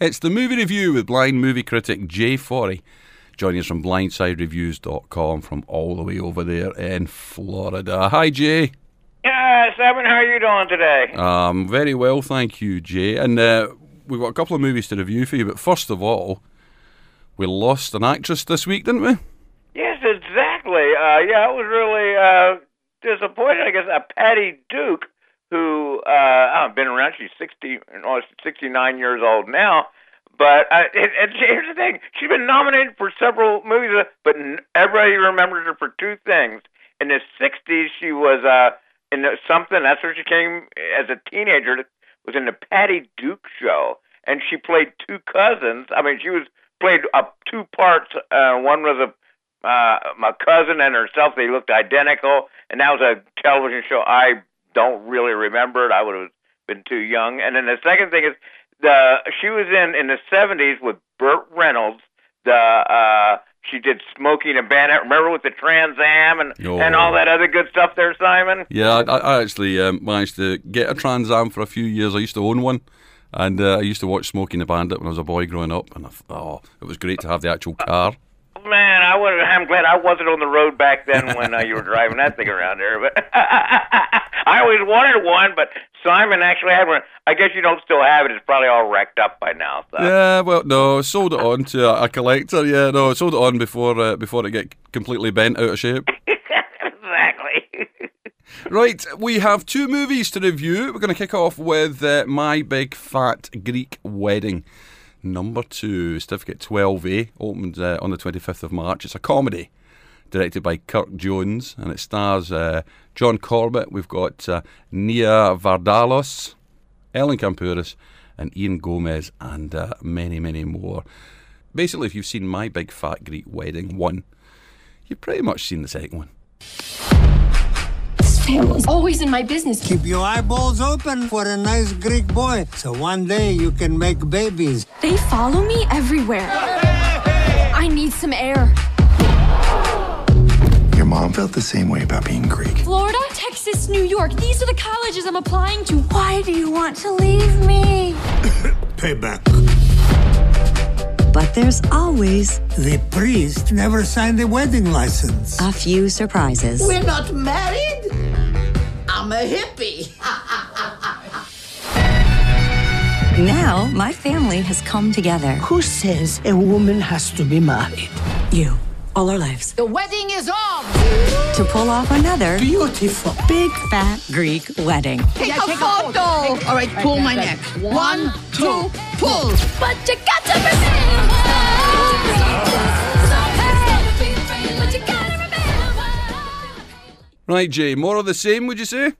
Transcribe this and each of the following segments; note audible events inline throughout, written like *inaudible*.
It's the movie review with blind movie critic Jay Forry. Joining us from blindsidereviews.com from all the way over there in Florida. Hi, Jay. Yeah, Simon, how are you doing today? Um, very well, thank you, Jay. And uh, we've got a couple of movies to review for you, but first of all, we lost an actress this week, didn't we? Yes, exactly. Uh, yeah, I was really uh, disappointed. I guess uh, Patty Duke, who uh, I've been around, she's 60, almost 69 years old now. But uh, it, it, here's the thing: she's been nominated for several movies, uh, but everybody remembers her for two things. In the '60s, she was uh, in something. That's where she came as a teenager. Was in the Patty Duke show, and she played two cousins. I mean, she was played uh, two parts. Uh, one was a uh, my cousin and herself. They looked identical, and that was a television show. I don't really remember it. I would have been too young. And then the second thing is the she was in in the seventies with Burt Reynolds. The uh, she did Smokey and the Bandit. Remember with the Trans Am and Oh. and all that other good stuff there, Simon. Yeah, I, I actually um, managed to get a Trans Am for a few years. I used to own one. And uh, I used to watch Smokey and the Bandit when I was a boy growing up, and I oh, it was great to have the actual car. Man, I would. I'm glad I wasn't on the road back then when uh, you were driving that thing around there. But *laughs* I always wanted one, but Simon actually had one. I guess you don't still have it. It's probably all wrecked up by now. So. Yeah, well, no, sold it on to a, a collector. Yeah, no, sold it on before uh, before it get completely bent out of shape. *laughs* exactly. *laughs* Right, we have two movies to review. We're going to kick off with uh, My Big Fat Greek Wedding. Number two, Certificate 12A, opened uh, on the 25th of March. It's a comedy directed by Kirk Jones and it stars uh, John Corbett. We've got uh, Nia Vardalos, Elena Kampouris, and Ian Gomez, and uh, many, many more. Basically, if you've seen My Big Fat Greek Wedding 1, you've pretty much seen the second one. This family's always in my business. Keep your eyeballs open for a nice Greek boy, so one day you can make babies. They follow me everywhere. I need some air. Your mom felt the same way about being Greek. Florida, Texas, New York. These are the colleges I'm applying to. Why do you want to leave me? *coughs* Payback. But there's always The priest never signed the wedding license. a few surprises. We're not married? I'm a hippie. *laughs* Now, my family has come together. Who says a woman has to be married? You, all our lives. The wedding is on! To pull off another Beautiful. big fat Greek wedding. Take a photo! All right, pull my neck. One, two, pull! But you got to. But you gotta remember. Right, Jay, more of the same, would you say?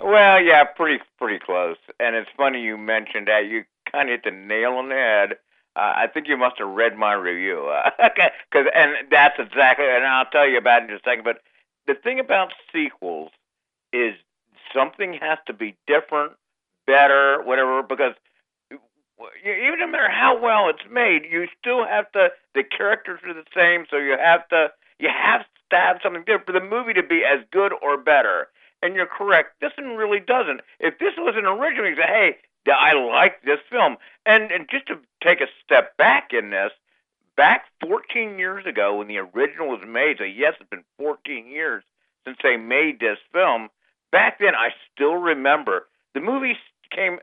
Well, yeah, pretty pretty close. And it's funny you mentioned that. You kind of hit the nail on the head. Uh, I think you must have read my review, uh, *laughs* cause, and that's exactly. And I'll tell you about it in a second. But the thing about sequels is something has to be different, better, whatever. Because even no matter how well it's made, you still have to. The characters are the same, so you have to. You have to have something different for the movie to be as good or better. And you're correct. This one really doesn't. If this was an original, you say, "Hey, I like this film." And and just to take a step back in this, back 14 years ago when the original was made, so yes, it's been 14 years since they made this film. Back then, I still remember the movie came,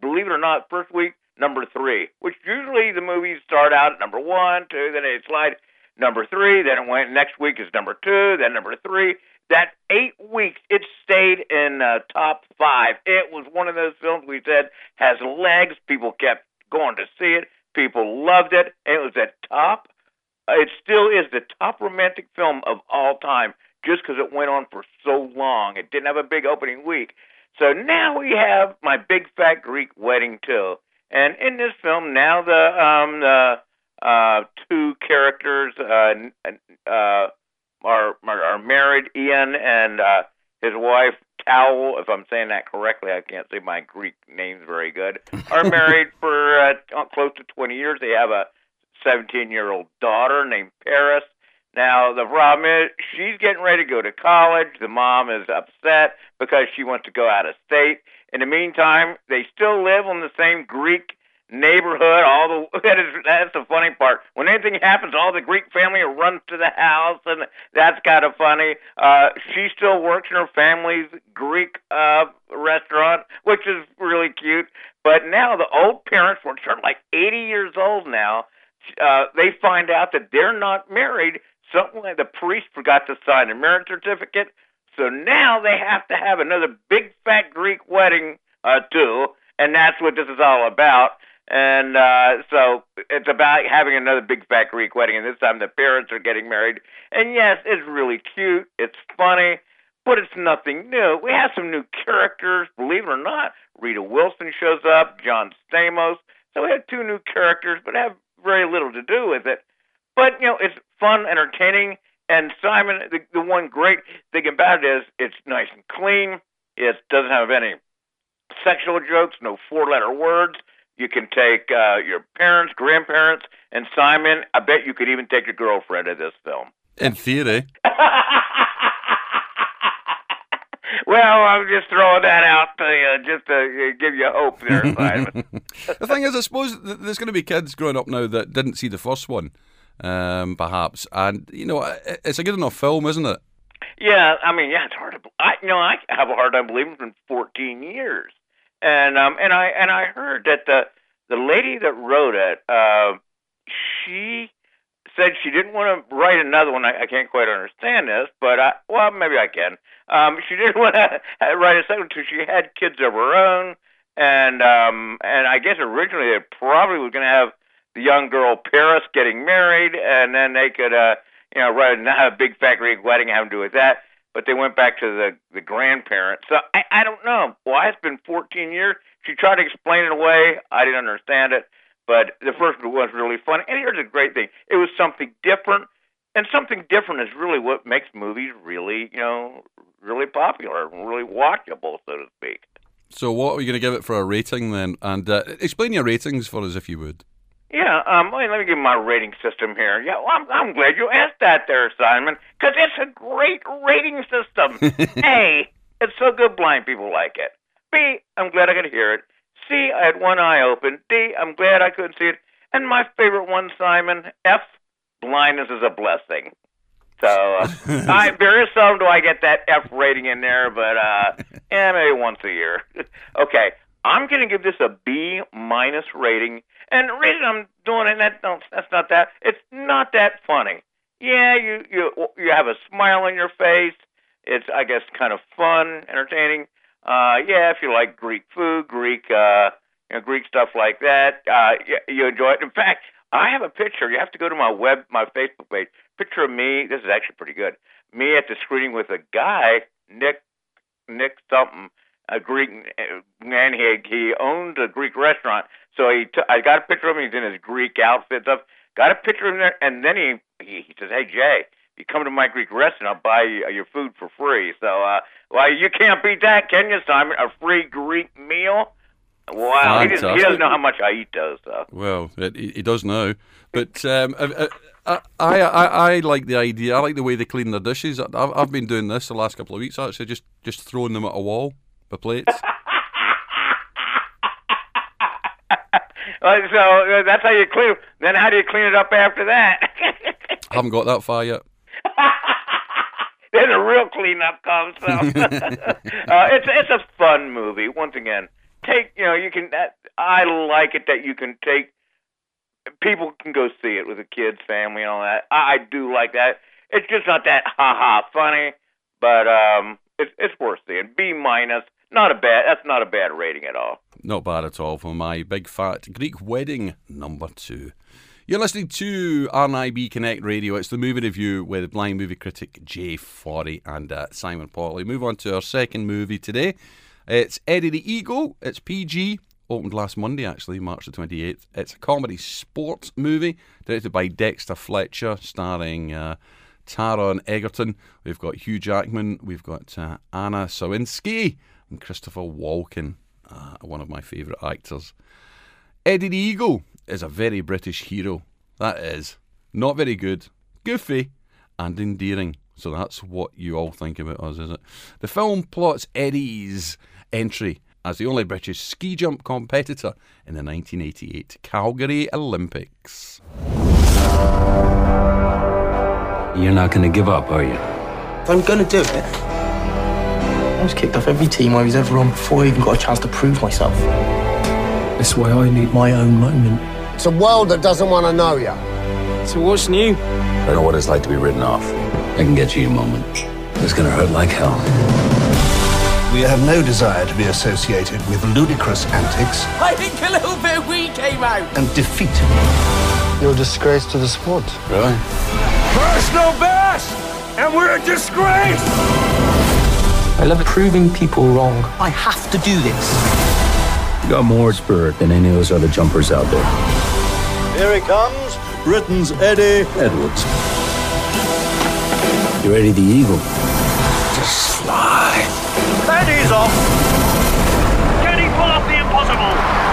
believe it or not, first week number three, which usually the movies start out at number one, two, then they slide number three, then it went next week is number two, then number three. That eight weeks, it stayed in uh, top five. It was one of those films we said has legs. People kept going to see it. People loved it. And it was at top. uh, It still is the top romantic film of all time, just because it went on for so long. It didn't have a big opening week. So now we have my big fat Greek wedding too. And in this film, now the um the uh two characters uh uh are are, married, Ian and uh his wife Towel, if I'm saying that correctly, I can't say my Greek names very good. *laughs* Are married for uh, t- close to 20 years. They have a 17 year old daughter named Paris. Now, the problem is she's getting ready to go to college. The mom is upset because she wants to go out of state. In the meantime, they still live on the same Greek neighborhood. All the *laughs* that is that's the funny part. When anything happens, all the Greek family runs to the house, and that's kind of funny. Uh, she still works in her family's Greek uh, restaurant, which is really cute. But now the old parents, which are like 80 years old now, uh, they find out that they're not married. Something like the priest forgot to sign a marriage certificate. So now they have to have another big fat Greek wedding uh, too, and that's what this is all about. And uh, so it's about having another big fat Greek wedding, and this time the parents are getting married. And yes, it's really cute, it's funny, but it's nothing new. We have some new characters, believe it or not. Rita Wilson shows up, John Stamos. So we have two new characters, but have very little to do with it. But you know, it's fun, entertaining, and Simon. The, the one great thing about it is it's nice and clean. It doesn't have any sexual jokes, no four-letter words. You can take uh, your parents, grandparents, and Simon. I bet you could even take your girlfriend to this film. In theory. *laughs* well, I'm just throwing that out to you, just to uh, give you hope there, Simon. *laughs* the thing is, I suppose there's going to be kids growing up now that didn't see the first one, um, perhaps, and you know, it's a good enough film, isn't it? Yeah, I mean, yeah, it's hard to. I, you know, I have a hard time believing it's been 14 years, and um, and I and I heard that the the lady that wrote it, uh, she said she didn't want to write another one. I, I can't quite understand this, but I, well, maybe I can. Um, she *laughs* didn't want to write a second because she had kids of her own, and um, and I guess originally they probably was going to have the young girl Paris getting married, and then they could, uh, you know, than *laughs* a big Greek wedding, have to do with that. But they went back to the the grandparents. So I, I don't know why it's been 14 years. She tried to explain it away. I didn't understand it. But the first one was really fun. And here's a great thing: it was something different, and something different is really what makes movies really, you know, really popular, really watchable, so to speak. So, what are you going to give it for a rating then? And uh, explain your ratings for us, if you would. Yeah, um, let me, give my rating system here. Yeah, well, I'm, I'm glad you asked that there, Simon, because it's a great rating system. *laughs* A, it's so good blind people like it. B, I'm glad I could hear it. C, I had one eye open. D, I'm glad I couldn't see it. And my favorite one, Simon, F, blindness is a blessing. So uh, *laughs* I very seldom do I get that F rating in there, but uh, yeah, maybe once a year. *laughs* okay, I'm going to give this a B minus rating, and the reason I'm doing it, that no, that's not that. It's not that funny. Yeah, you you you have a smile on your face. It's I guess kind of fun, entertaining. Uh, yeah, if you like Greek food, Greek uh, you know, Greek stuff like that, uh, you, you enjoy it. In fact, I have a picture. You have to go to my web, my Facebook page. Picture of me. This is actually pretty good. Me at the screening with a guy, Nick, Nick something, a Greek man. He he owned a Greek restaurant. So he, t- I got a picture of him. He's in his Greek outfit stuff. Got a picture of him there, and then he he, he says, "Hey Jay, you come to my Greek restaurant, I'll buy you, your food for free." So, uh, well, you can't beat that, can you, Simon? A free Greek meal. Wow, he doesn't, he doesn't know how much I eat those. So. Well, it, he does now, but um, I, I, I, I I like the idea. I like the way they clean their dishes. I've, I've been doing this the last couple of weeks actually, just just throwing them at a wall, plates. *laughs* Uh, so uh, that's how you clean. Then how do you clean it up after that? I *laughs* haven't got that far yet. *laughs* then the real cleanup comes. So. uh, it's it's a fun movie. Once again, take you know you can. That, I like it that you can take people can go see it with the kids, family, and all that. I, I do like that. It's just not that ha ha funny, but um, it's it's worth seeing. B minus, not a bad. That's not a bad rating at all. Not bad at all for my big fat Greek wedding number two. You're listening to RNIB Connect Radio. It's the movie review with blind movie critic Jay Forry and uh, Simon Potley. Move on to our second movie today. It's Eddie the Eagle. It's PG. Opened last Monday, actually, March the 28th. It's a comedy sports movie directed by Dexter Fletcher, starring uh, Taron Egerton. We've got Hugh Jackman. We've got uh, Anna Sawinski and Christopher Walken, uh, one of my favourite actors. Eddie the Eagle is a very British hero. That is. Not very good, goofy, and endearing. So that's what you all think about us, is it? The film plots Eddie's entry as the only British ski jump competitor in the 1988 Calgary Olympics. You're not going to give up, are you? If I'm gonna do it, I was kicked off every team I was ever on before I even got a chance to prove myself. That's why I need my own moment. It's a world that doesn't want to know you. So what's new? I know what it's like to be written off. I can get you a moment. It's going to hurt like hell. We have no desire to be associated with ludicrous antics I think a little bit of weed came out. and defeat. You're a disgrace to the sport. Really? Personal best! And we're a disgrace! I love proving people wrong. I have to do this. You got more spirit than any of those other jumpers out there. Here he comes, Britain's Eddie Edwards. You ready, the eagle? Just fly. Eddie's off. Can he pull off the impossible?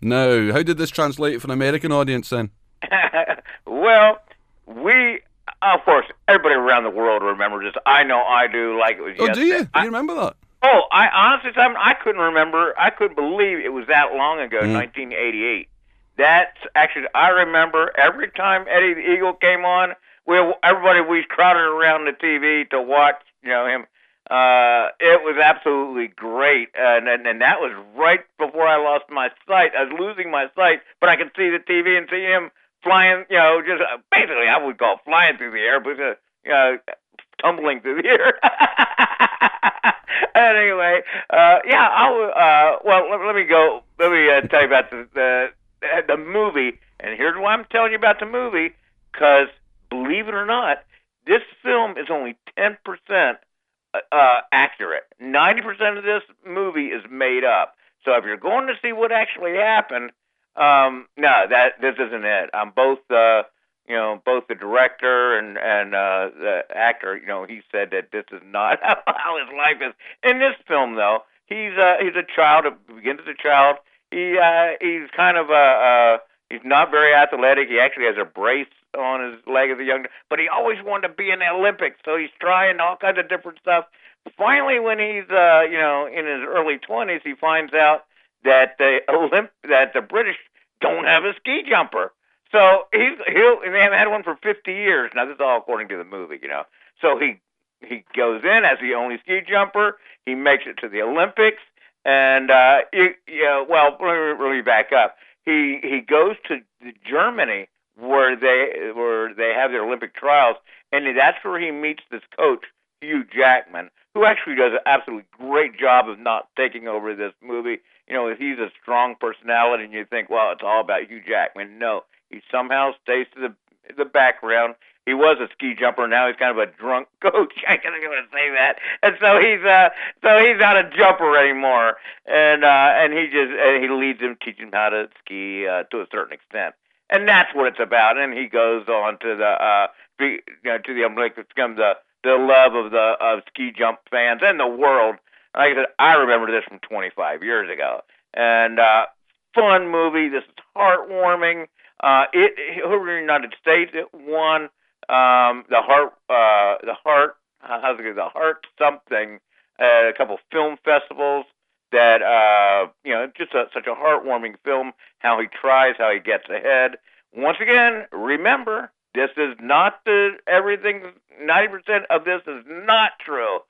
Now, how did this translate for an American audience then? *laughs* well, we, of course, everybody around the world remembers this. I know I do, like it was Oh, yesterday. do you? Do you remember that? Oh, I honestly, Simon, I couldn't remember. I couldn't believe it was that long ago, mm. 1988. That's actually, I remember every time Eddie the Eagle came on, we everybody we crowded around the TV to watch, you know him. Uh, it was absolutely great, and, and and that was right before I lost my sight. I was losing my sight, but I could see the TV and see him flying. You know, just uh, basically I would call flying through the air, but uh, you know, tumbling through the air. *laughs* anyway, uh, yeah, I'll, uh, well, let, let me go. Let me uh, tell you about the, the the movie, and here's why I'm telling you about the movie, because believe it or not, this film is only ten percent uh, accurate. Ninety percent of this movie is made up. So if you're going to see what actually happened, um, no, that this isn't it. I'm both. Uh, you know, both the director and and uh, the actor, you know, he said that this is not *laughs* how his life is. In this film, though, he's uh, he's a child. Begins as a child. He uh, he's kind of a uh, he's not very athletic. He actually has a brace on his leg as a young, but he always wanted to be in the Olympics, so he's trying all kinds of different stuff. Finally, when he's uh, you know in his early twenties, he finds out that the Olymp that the British don't have a ski jumper. So he's he'll and they haven't had one for 50 years. Now this is all according to the movie, you know. So he he goes in as the only ski jumper. He makes it to the Olympics, and uh, he, yeah, well, let me, let me back up. He he goes to Germany where they where they have their Olympic trials, and that's where he meets this coach Hugh Jackman, who actually does an absolutely great job of not taking over this movie. You know, he's a strong personality, and you think, well, it's all about Hugh Jackman. No, he somehow stays to the the background. He was a ski jumper. Now he's kind of a drunk *laughs* coach. I can't even say that. And so he's uh, so he's not a jumper anymore. And uh, and he just and he leads him, teaching him how to ski uh, to a certain extent. And that's what it's about. And he goes on to the uh, you know, to the Olympics, become the the love of the of ski jump fans and the world. Like I said, I remember this from 25 years ago. And uh, fun movie. This is heartwarming. Uh, it over in the United States, it won um, the heart, uh, the heart, how's it go? The heart something, uh, a couple film festivals. That uh, you know, just a, such a heartwarming film. How he tries, how he gets ahead. Once again, remember this is not the everything. Ninety percent of this is not true,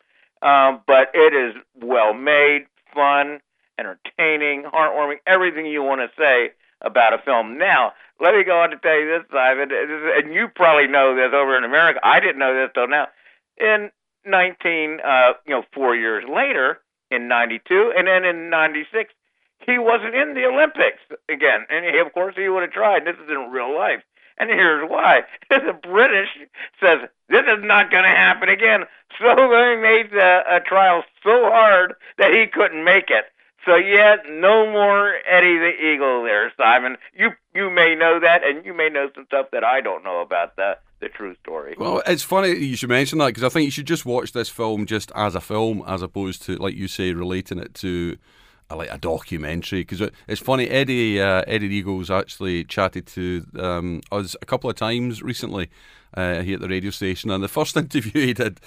um, but it is well made, fun, entertaining, heartwarming. Everything you want to say about a film. Now, let me go on to tell you this, Simon, and you probably know this over in America. I didn't know this till now. In 19, uh, you know, four years later, in 92, and then in 96, he wasn't in the Olympics again. And he, of course, he would have tried. This is in real life. And here's why. *laughs* the British says, this is not going to happen again. So they made the uh, trial so hard that he couldn't make it. So yet, no more Eddie the Eagle there, Simon. You you may know that, and you may know some stuff that I don't know about the the true story. Well, it's funny you should mention that because I think you should just watch this film just as a film, as opposed to, like you say, relating it to a like a documentary because it, it's funny. Eddie uh, Eddie Eagles actually chatted to um, us a couple of times recently uh, here at the radio station, and the first *laughs* interview he did,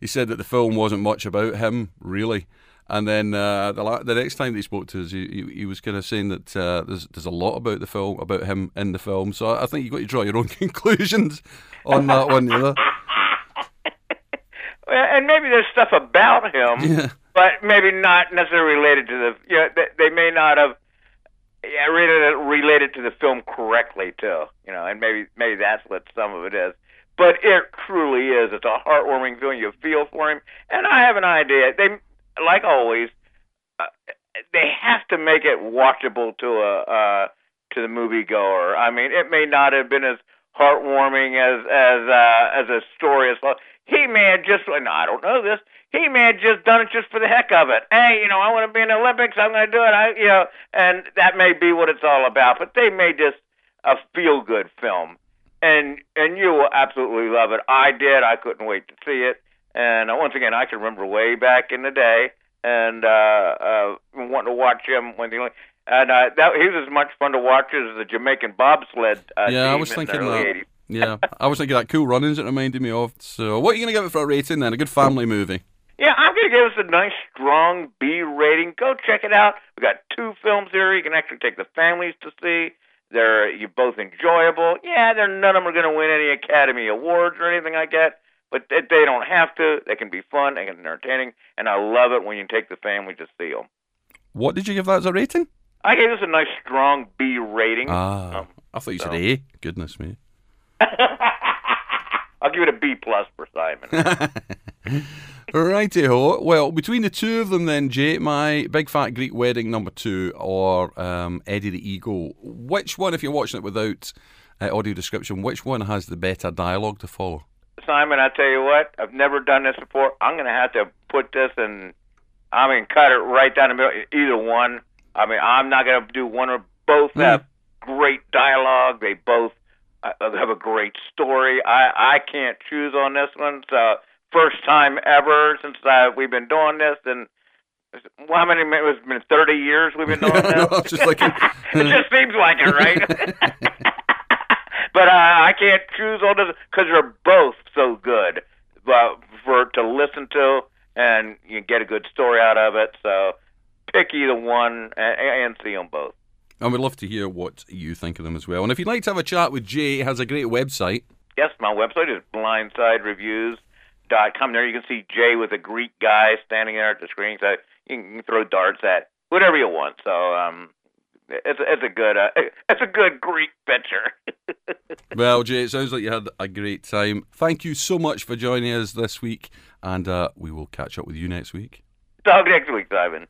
he said that the film wasn't much about him really. And then uh, the la- the next time that he spoke to us, he, he, he was kind of saying that uh, there's there's a lot about the film about him in the film. So I think you've got to draw your own *laughs* conclusions on that one, you know. And maybe there's stuff about him, Yeah. but maybe not necessarily related to the. You know, they, they may not have. Yeah, related related to the film correctly too. You know, and maybe maybe that's what some of it is. But it truly is. It's a heartwarming feeling. You feel for him, and I have an idea. They, like always, uh, they have to make it watchable to a uh, to the moviegoer. I mean, it may not have been as heartwarming as as uh, as a story as well. He may have just, and I don't know this. He may have just done it just for the heck of it. Hey, you know, I want to be in the Olympics. I'm going to do it. I, you know, and that may be what it's all about. But they made this a feel good film, and and you will absolutely love it. I did. I couldn't wait to see it. And uh, once again, I can remember way back in the day and uh, uh, wanting to watch him when the and uh, that he was as much fun to watch as the Jamaican bobsled. Uh, yeah, I was in thinking that. 80s. *laughs* Yeah, I was thinking that cool runnings it reminded me of. So, what are you going to give it for a rating then? A good family movie. Yeah, I'm going to give us a nice, strong B rating. Go check it out. We got two films here. You can actually take the families to see. They're you both enjoyable. Yeah, they're none of them are going to win any Academy Awards or anything like that, but they, they don't have to. They can be fun. They can be entertaining, and I love it when you take the family to see them. What did you give that as a rating? I gave this a nice, strong B rating. Ah, I thought you said so. A. Goodness me. *laughs* I'll give it a B plus for Simon. *laughs* Righty ho. Well, between the two of them, then, Jay, my Big Fat Greek Wedding number two or um, Eddie the Eagle, which one, if you're watching it without uh, audio description, which one has the better dialogue to follow? Simon, I tell you what, I've never done this before. I'm going to have to put this in. I mean, cut it right down the middle. Either one. I mean, I'm not going to do one or both. Have great dialogue. They both uh, have a great story. I I can't choose on this one. So first time ever since uh, we've been doing this, and well, how many? It's been 30 years we've been *laughs* doing this. No, just looking- *laughs* it just seems like it, right? *laughs* but uh, I can't choose on this because they're both so good uh, for to listen to, and you get a good story out of it. So pick either one and, and see them both. And we'd love to hear what you think of them as well. And if you'd like to have a chat with Jay, he has a great website. Yes, my website is blindsidereviews.com. There you can see Jay with a Greek guy standing there at the screen. So you can throw darts at whatever you want. So um, it's a, it's a good uh, it's a good Greek picture. *laughs* Well, Jay, it sounds like you had a great time. Thank you so much for joining us this week, and uh, we will catch up with you next week. Talk next week, Simon.